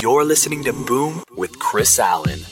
You're listening to Boom with Chris Allen.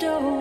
past